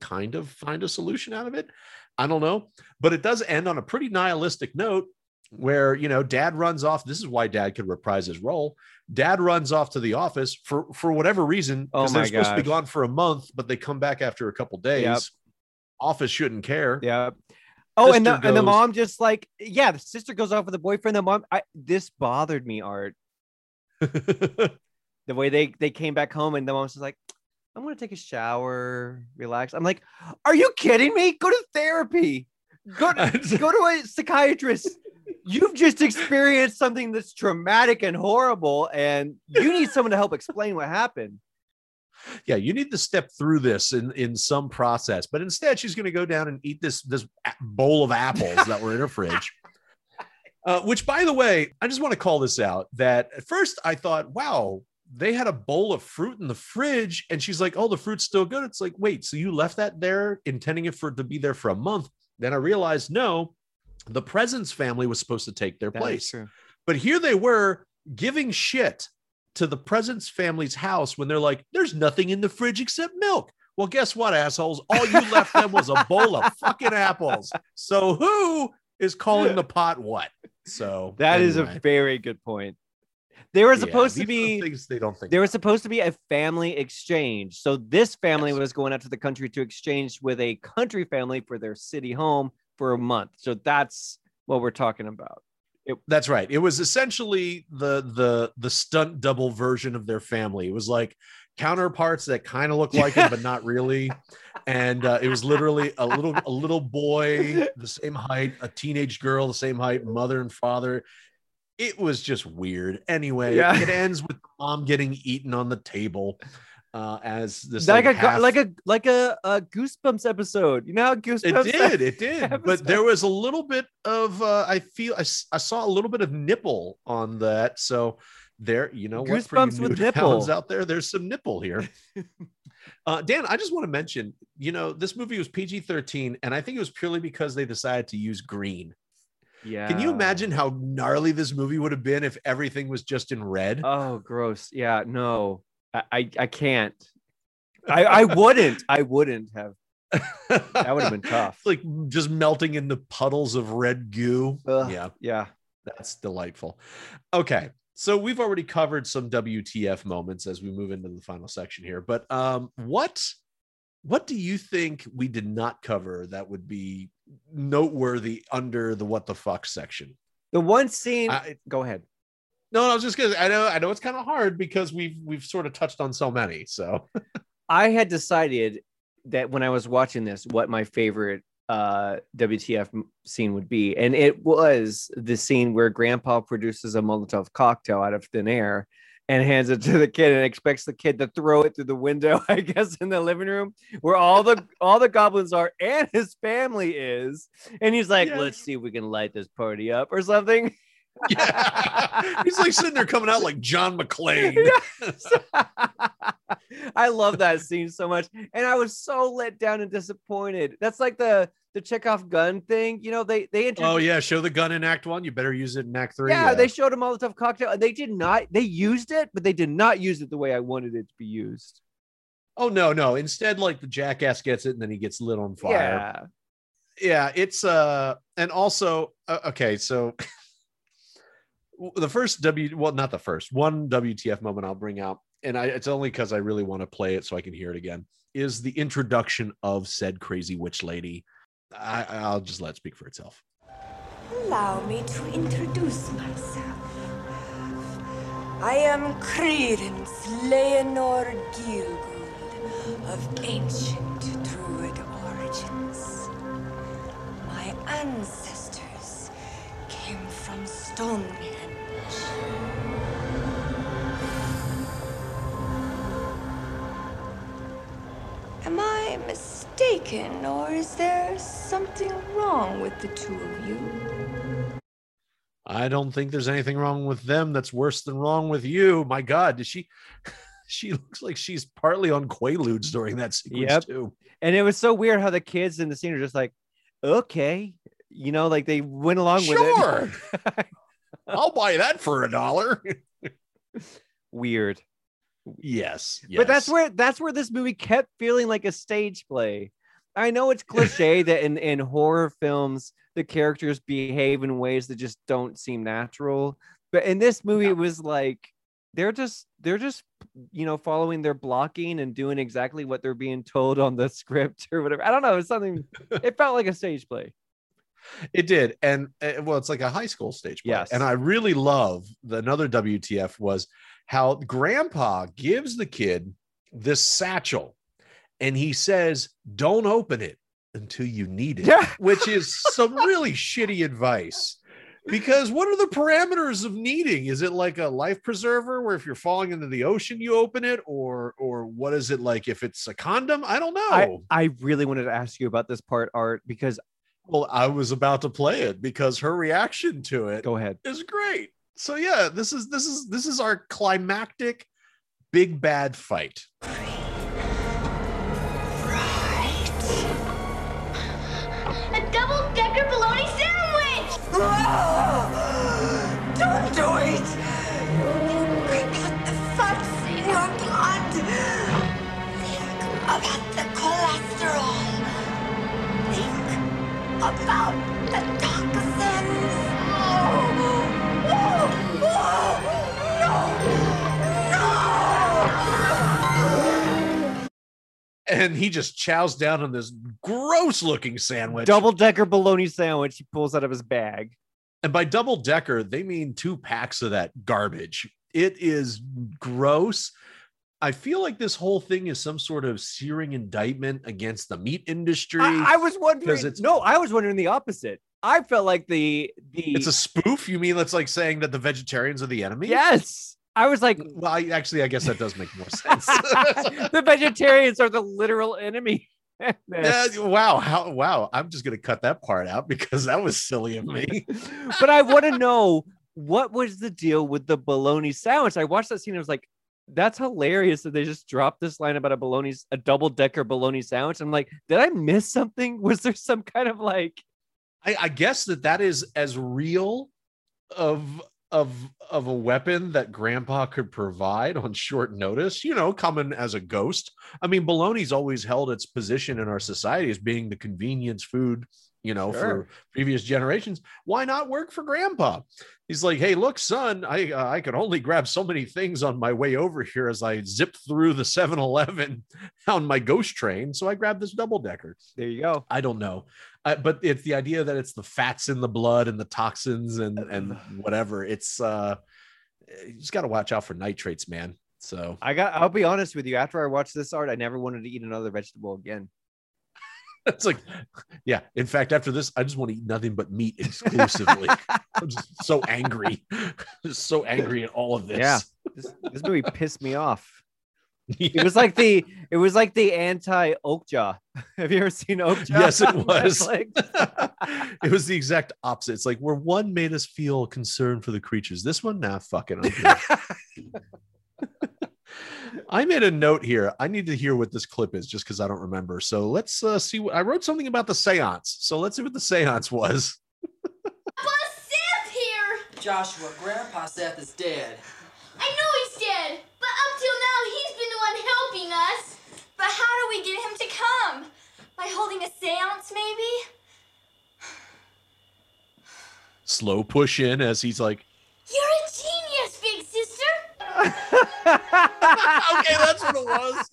Speaker 1: kind of find a solution out of it. I don't know, but it does end on a pretty nihilistic note where you know dad runs off this is why dad could reprise his role dad runs off to the office for for whatever reason
Speaker 4: Oh
Speaker 1: because
Speaker 4: my
Speaker 1: they're supposed to be gone for a month but they come back after a couple days
Speaker 4: Yep.
Speaker 1: office shouldn't care
Speaker 4: Yeah. Oh, and the,
Speaker 1: Sister
Speaker 4: and the mom just like, yeah, the sister goes off with the boyfriend. The mom, I this bothered me, Art. The way they they came back home and the mom's just like, I'm gonna take a shower, relax. I'm like, are you kidding me? Go to therapy. Go to, go to a psychiatrist. You've just experienced something that's traumatic and horrible, and you need someone to help explain what happened.
Speaker 1: yeah you need to step through this in in some process but instead she's going to go down and eat this this bowl of apples that were in her fridge. Uh, which by the way i just want to call this out that at first i thought wow they had a bowl of fruit in the fridge and she's like oh the fruit's still good. It's like wait so you left that there intending it for it to be there for a month? Then i realized no the Presents family was supposed to take their
Speaker 4: That is
Speaker 1: place but here they were giving shit to the president's family's house when they're like, there's nothing in the fridge except milk. Well, guess what, assholes? All you left them was a bowl of fucking apples. So who is calling the pot what? So
Speaker 4: That is
Speaker 1: anyway.
Speaker 4: a very good point. They were
Speaker 1: Yeah,
Speaker 4: supposed to
Speaker 1: these are the
Speaker 4: be
Speaker 1: things they don't think.
Speaker 4: there was supposed to be a family exchange. So this family was going out to the country to exchange with a country family for their city home for a month. So that's what we're talking about.
Speaker 1: That's right. It was essentially the the the stunt double version of their family. It was like counterparts that kind of look like him, but not really. And uh, it was literally a little a little boy the same height, a teenage girl the same height, mother and father. It was just weird. Anyway,
Speaker 4: Yeah.
Speaker 1: it ends with mom getting eaten on the table uh, as this
Speaker 4: like, a
Speaker 1: half-
Speaker 4: like a like a, a goosebumps episode. You know how goosebumps it
Speaker 1: did it did but there was a little bit of uh i feel I, I saw a little bit of nipple on that so there you know for you
Speaker 4: Goosebumps with
Speaker 1: nude hounds
Speaker 4: nipple.
Speaker 1: out there there's some nipple here uh dan i just want to mention you know this movie was pg-13 and i think it was purely because they decided to use green
Speaker 4: Yeah.
Speaker 1: can you imagine how gnarly this movie would have been if everything was just in red
Speaker 4: Oh, gross. Yeah, no. I I, can't. I I wouldn't. I wouldn't have. That would have been tough.
Speaker 1: like just melting into puddles of red goo
Speaker 4: Ugh.
Speaker 1: yeah
Speaker 4: Yeah.
Speaker 1: That's delightful. Okay. So we've already covered some WTF moments as we move into the final section here. But um what what do you think we did not cover that would be noteworthy under the what the fuck section?
Speaker 4: The one scene.
Speaker 1: I,
Speaker 4: go ahead.
Speaker 1: No, I was just gonna I know I know it's kind of hard because we've we've sort of touched on so many. So
Speaker 4: I had decided that when I was watching this, what my favorite uh, WTF scene would be, and it was the scene where Grandpa produces a Molotov cocktail out of thin air and hands it to the kid and expects the kid to throw it through the window. I guess in the living room where all the all the goblins are and his family is, and he's like,
Speaker 1: Yes.
Speaker 4: "Let's see if we can light this party up" or something.
Speaker 1: Yeah. He's like sitting there coming out like John McClane.
Speaker 4: I love that scene so much, and I was so let down and disappointed. That's like the the Chekhov gun thing. You know, they they introduced,
Speaker 1: Oh yeah, show the gun in Act One. You better use it in Act Three.
Speaker 4: yeah, they showed him all the Molotov cocktail. and They did not. They used it, but they did not use it the way I wanted it to be used.
Speaker 1: Oh no, no. Instead, like the jackass gets it and then he gets lit on fire.
Speaker 4: Yeah,
Speaker 1: Yeah, it's uh and also uh, okay, so the first W well, not the first, one WTF moment I'll bring out, and I it's only because I really want to play it so I can hear it again, is the introduction of said crazy witch lady. I, I'll just let it speak for itself.
Speaker 10: Allow me to introduce myself. I am Creedence Leonore Gielgud of ancient Druid origins. My ancestors came from Stonehenge. Am I mistaken, or is there something wrong with the two of you?
Speaker 1: I don't think there's anything wrong with them that's worse than wrong with you. My God, does she she looks like she's partly on Quaaludes during that sequence
Speaker 4: Yep.
Speaker 1: too.
Speaker 4: and it was so weird how the kids in the scene are just like, okay, you know, like they went along
Speaker 1: Sure.
Speaker 4: with it. Sure.
Speaker 1: I'll buy that for a dollar.
Speaker 4: weird.
Speaker 1: yes,
Speaker 4: But that's where that's where this movie kept feeling like a stage play. I know it's cliche that in, in horror films the characters behave in ways that just don't seem natural. But in this movie, it was like they're just they're just you know following their blocking and doing exactly what they're being told on the script or whatever. I don't know. It's something. it felt like a stage play.
Speaker 1: It did, and uh, well, it's like a high school stage play.
Speaker 4: Yes.
Speaker 1: And I really love the another WTF was how Grandpa gives the kid this satchel, and he says, "Don't open it until you need it,"
Speaker 4: Yeah.
Speaker 1: which is some really shitty advice. Because what are the parameters of needing? Is it like a life preserver where if you're falling into the ocean you open it, or or what is it like if it's a condom? I don't know.
Speaker 4: I, I really wanted to ask you about this part, Art, because
Speaker 1: well, I was about to play it because her reaction to it
Speaker 4: go ahead.
Speaker 1: is great. So yeah, this is this is this is our climactic big bad fight.
Speaker 5: A double decker bologna sandwich!
Speaker 10: Ah! About the toxins? Oh, oh, oh, no, no.
Speaker 1: And he just chows down on this gross looking sandwich.
Speaker 4: Double decker bologna sandwich he pulls out of his bag.
Speaker 1: And by double decker, they mean two packs of that garbage. It is gross. I feel like this whole thing is some sort of searing indictment against the meat industry.
Speaker 4: I, I was wondering.
Speaker 1: it's-
Speaker 4: No, I was wondering the opposite. I felt like the the
Speaker 1: it's a spoof. You mean that's like saying that the vegetarians are the enemy?
Speaker 4: yes. I was like,
Speaker 1: Well, I, actually, I guess that does make more sense.
Speaker 4: the vegetarians are the literal enemy.
Speaker 1: Yeah, wow, how wow! I'm just gonna cut that part out because that was silly of me.
Speaker 4: but I want to know what was the deal with the bologna sandwich. I watched that scene. I was like, that's hilarious that they just dropped this line about a bologna, a double decker bologna sandwich. I'm like, did I miss something? Was there some kind of like,
Speaker 1: I, I guess that that is as real of of of a weapon that grandpa could provide on short notice you know coming as a ghost i mean bologna's always held its position in our society as being the convenience food you know
Speaker 4: Sure.
Speaker 1: for previous generations why not work for grandpa he's like hey look son i uh, i could only grab so many things on my way over here as i zip through the 7-eleven on my ghost train so i grabbed this double decker
Speaker 4: there you go.
Speaker 1: I don't know, uh, but it's the idea that it's the fats in the blood and the toxins and and whatever. It's uh, you just got to watch out for nitrates, man. So
Speaker 4: I got, I'll be honest with you. After I watched this art, I never wanted to eat another vegetable again.
Speaker 1: It's like, yeah. In fact, after this, I just want to eat nothing but meat exclusively. I'm just so angry, just so angry at all of this.
Speaker 4: Yeah. This, this movie pissed me off. It was like the, it was like the anti Okja. Have you ever seen Okja?
Speaker 1: Yes, it was. It was the exact opposite. It's like where one made us feel concern for the creatures. This one, nah, fuck it. I'm good. I made a note here. I need to hear what this clip is just because I don't remember. So let's uh, see. What, I wrote something about the seance. So let's see what the seance was.
Speaker 5: Grandpa Seth here!
Speaker 7: Joshua, Grandpa Seth is dead.
Speaker 5: I know he's dead, but up till now he's been the one helping us. But how do we get him to come? By holding a seance, maybe?
Speaker 1: Slow push in as he's like,
Speaker 5: You're a genius, big sister!
Speaker 1: Okay, that's what it was.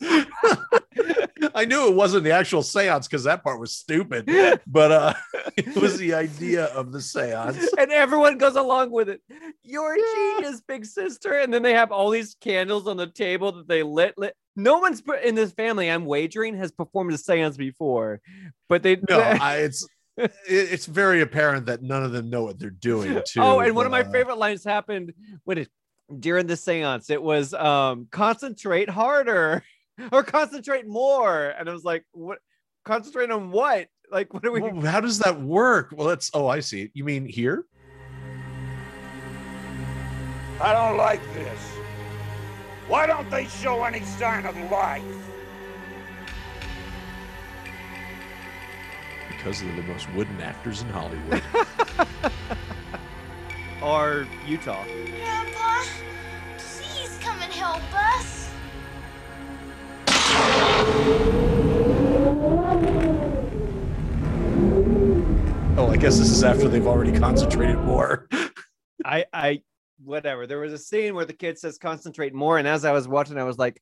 Speaker 1: I knew it wasn't the actual seance because that part was stupid, but uh, it was the idea of the seance.
Speaker 4: and everyone goes along with it. You're a genius, big sister. And then they have all these candles on the table that they lit. lit. No one's in this family, I'm wagering, has performed a seance before, but they
Speaker 1: No, I, it's it's very apparent that none of them know what they're doing. Too.
Speaker 4: oh, and one of my
Speaker 1: uh,
Speaker 4: favorite lines happened when it during the seance. It was um concentrate harder or concentrate more. And I was like, what concentrate on what? Like, what are we
Speaker 1: well, how does that work? Well, that's oh, I see. You mean here?
Speaker 11: I don't like this. Why don't they show any sign of life?
Speaker 1: Because they're the most wooden actors in Hollywood.
Speaker 4: or Utah?
Speaker 5: Grandpa, please come and help us.
Speaker 1: oh, I guess this is after they've already concentrated more.
Speaker 4: I I whatever. There was a scene where the kid says concentrate more, and as I was watching, I was like,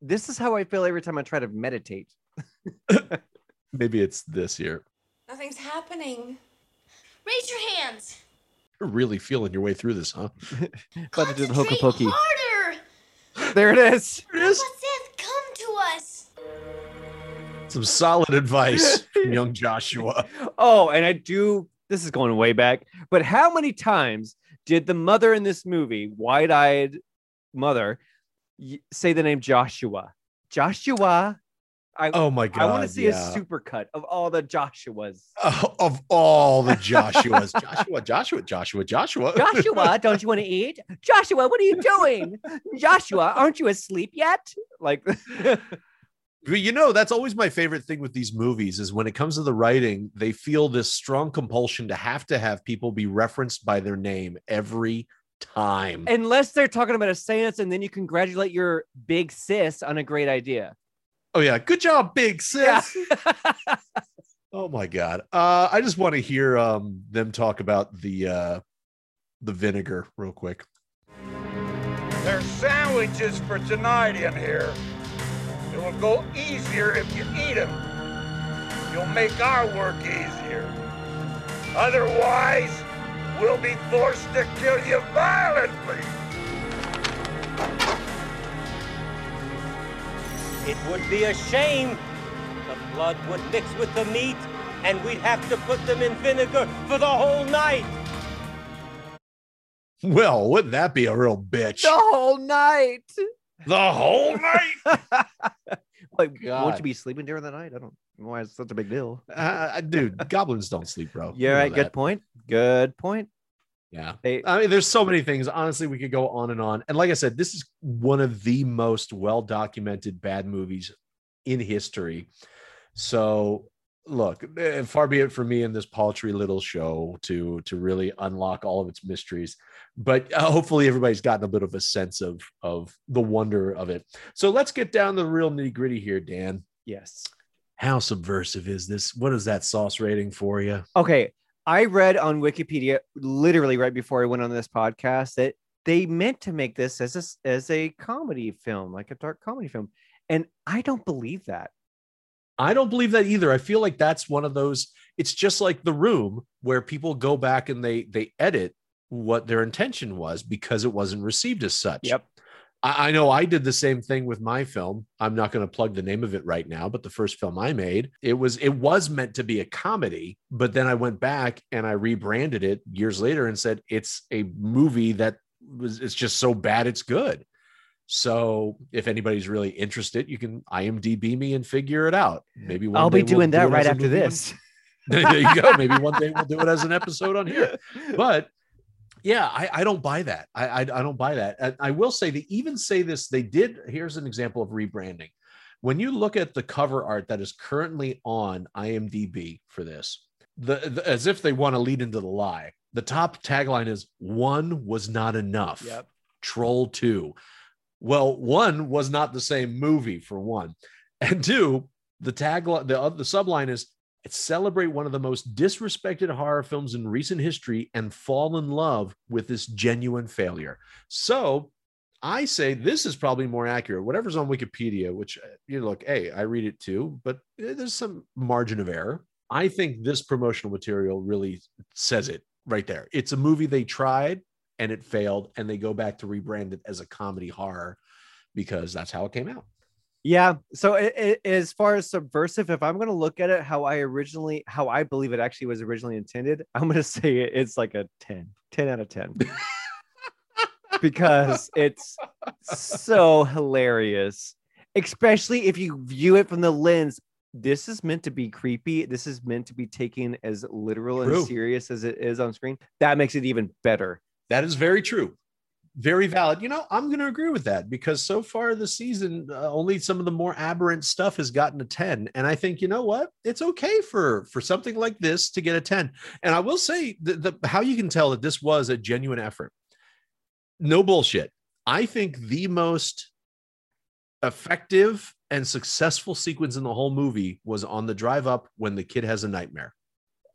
Speaker 4: this is how I feel every time I try to meditate.
Speaker 1: Maybe it's this year.
Speaker 5: Nothing's happening. Raise your hands.
Speaker 1: You're really feeling your way through this, huh?
Speaker 4: About to do the hokey
Speaker 5: Concentrate
Speaker 4: pokey.
Speaker 5: harder.
Speaker 4: There it is.
Speaker 1: There it is.
Speaker 5: Grandpa Seth, come to us.
Speaker 1: Some solid advice from young Joshua.
Speaker 4: Oh, and I do. This is going way back, but how many times did the mother in this movie, wide-eyed mother, say the name Joshua? Joshua. I
Speaker 1: Oh my god!
Speaker 4: I want to see
Speaker 1: yeah.
Speaker 4: a supercut of all the Joshuas.
Speaker 1: Oh, of all the Joshuas, Joshua, Joshua, Joshua, Joshua,
Speaker 4: Joshua, don't you want to eat? Joshua, what are you doing? Joshua, aren't you asleep yet? Like,
Speaker 1: But you know, that's always my favorite thing with these movies is when it comes to the writing, they feel this strong compulsion to have to have people be referenced by their name every time.
Speaker 4: unless they're talking about a seance, and then you congratulate your big sis on a great idea.
Speaker 1: Oh yeah, good job, big sis.
Speaker 4: Yeah.
Speaker 1: Oh my god. Uh, I just want to hear um them talk about the uh the vinegar real quick.
Speaker 11: There's sandwiches for tonight in here. It will go easier if you eat them. You'll make our work easier. Otherwise, we'll be forced to kill you violently.
Speaker 12: It would be a shame. The blood would mix with the meat, and we'd have to put them in vinegar for the whole night.
Speaker 1: Well, wouldn't that be a real bitch?
Speaker 4: The whole night.
Speaker 1: The whole night.
Speaker 4: Like, won't you be sleeping during the night? I don't know why it's such a big deal.
Speaker 1: Uh, dude, goblins don't sleep, bro. You
Speaker 4: Yeah,
Speaker 1: know
Speaker 4: right. Good point. Good point.
Speaker 1: Yeah.
Speaker 4: Hey,
Speaker 1: I mean, there's so many things. Honestly, we could go on and on. And like I said, this is one of the most well documented bad movies in history. So, look, eh, far be it for me in this paltry little show to to really unlock all of its mysteries. But uh, hopefully, everybody's gotten a bit of a sense of of the wonder of it. So let's get down to the real nitty gritty here, Dan.
Speaker 4: yes.
Speaker 1: How subversive is this? What is that sauce rating for you?
Speaker 4: Okay. I read on Wikipedia literally right before I went on this podcast that they meant to make this as a, as a comedy film, like a dark comedy film. And I don't believe that.
Speaker 1: I don't believe that either. I feel like that's one of those. It's just like the room where people go back and they they edit what their intention was because it wasn't received as such.
Speaker 4: Yep.
Speaker 1: I, I know I did the same thing with my film. I'm not going to plug the name of it right now, but the first film I made, it was it was meant to be a comedy, but then I went back and I rebranded it years later and said it's a movie that was it's just so bad it's good. So if anybody's really interested, you can IMDb me and figure it out. Maybe one
Speaker 4: I'll be
Speaker 1: day we'll
Speaker 4: doing
Speaker 1: do
Speaker 4: that right after
Speaker 1: on-
Speaker 4: this.
Speaker 1: there you go. Maybe one day we'll do it as an episode on here. But yeah, I, I don't buy that. I, I I don't buy that. And I will say they even say this. They did. Here's an example of rebranding. When you look at the cover art that is currently on IMDb for this, the, the as if they want to lead into the lie. The top tagline is "One was not enough."
Speaker 4: Yep.
Speaker 1: Troll Two. Well, one was not the same movie for one, and two, the tagline, the the subline is celebrate one of the most disrespected horror films in recent history and fall in love with this genuine failure. So I say this is probably more accurate. Whatever's on Wikipedia, which uh, you look, hey, I read it too, but eh, there's some margin of error. I think this promotional material really says it right there. It's a movie they tried and it failed, and they go back to rebrand it as a comedy horror because that's how it came out.
Speaker 4: Yeah. So it, it, as far as subversive, if I'm going to look at it how I originally, how I believe it actually was originally intended, I'm going to say it- it's like a 10, 10 out of 10. because it's so hilarious, especially if you view it from the lens. This is meant to be creepy. This is meant to be taken as literal
Speaker 1: True.
Speaker 4: and serious as it is on screen. That makes it even better.
Speaker 1: That is very true. Very valid. You know, I'm going to agree with that because so far this season, uh, only some of the more aberrant stuff has gotten a 10. And I think, you know what? It's okay for for something like this to get a 10. And I will say the, the how you can tell that this was a genuine effort. No bullshit. I think the most effective and successful sequence in the whole movie was on the drive up when the kid has a nightmare.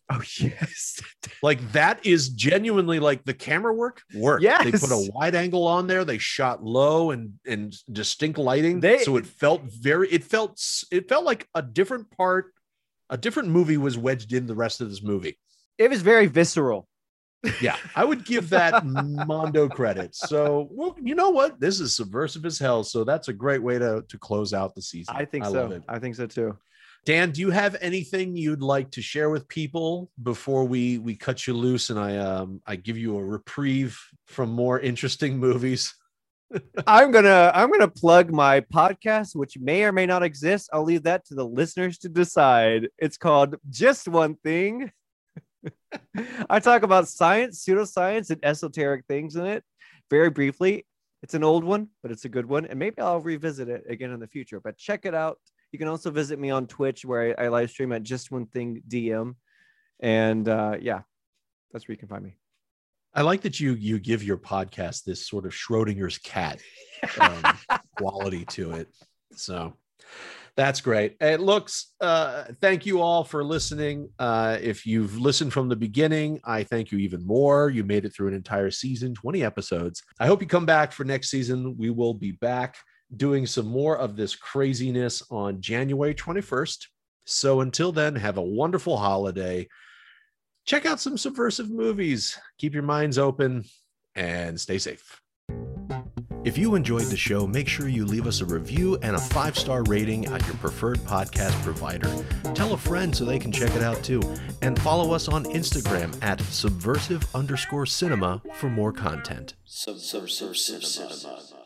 Speaker 4: Oh yes.
Speaker 1: Like that is genuinely like the camera work worked. They put a wide angle on there. They shot low and and distinct lighting.
Speaker 4: They-
Speaker 1: so it felt very it felt it felt like a different part, a different movie was wedged in the rest of this movie.
Speaker 4: It was very visceral.
Speaker 1: Yeah, I would give that Mondo credit. So, well, you know what? This is subversive as hell. So that's a great way to to close out the season.
Speaker 4: I think
Speaker 1: I
Speaker 4: so.
Speaker 1: love it.
Speaker 4: I think so too.
Speaker 1: Dan, do you have anything you'd like to share with people before we we cut you loose and I um I give you a reprieve from more interesting movies?
Speaker 4: I'm gonna I'm gonna plug my podcast, which may or may not exist. I'll leave that to the listeners to decide. It's called Just One Thing. I talk about science, pseudoscience, and esoteric things in it very briefly. It's an old one, but it's a good one, and maybe I'll revisit it again in the future. But check it out. You can also visit me on Twitch where I, I live stream at Just One Thing DM, and uh, yeah, that's where you can find me.
Speaker 1: I like that you you give your podcast this sort of Schrodinger's cat um, quality to it. So, That's great. It looks, uh, thank you all for listening. Uh, if you've listened from the beginning, I thank you even more. You made it through an entire season, 20 episodes. I hope you come back for next season. We will be back doing some more of this craziness on January 21st. So until then, have a wonderful holiday. Check out some subversive movies. Keep your minds open and stay safe. If you enjoyed the show, make sure you leave us a review and a five star rating at your preferred podcast provider. Tell a friend so they can check it out too. And follow us on Instagram at subversive underscore cinema for more content.
Speaker 3: Subversive cinema.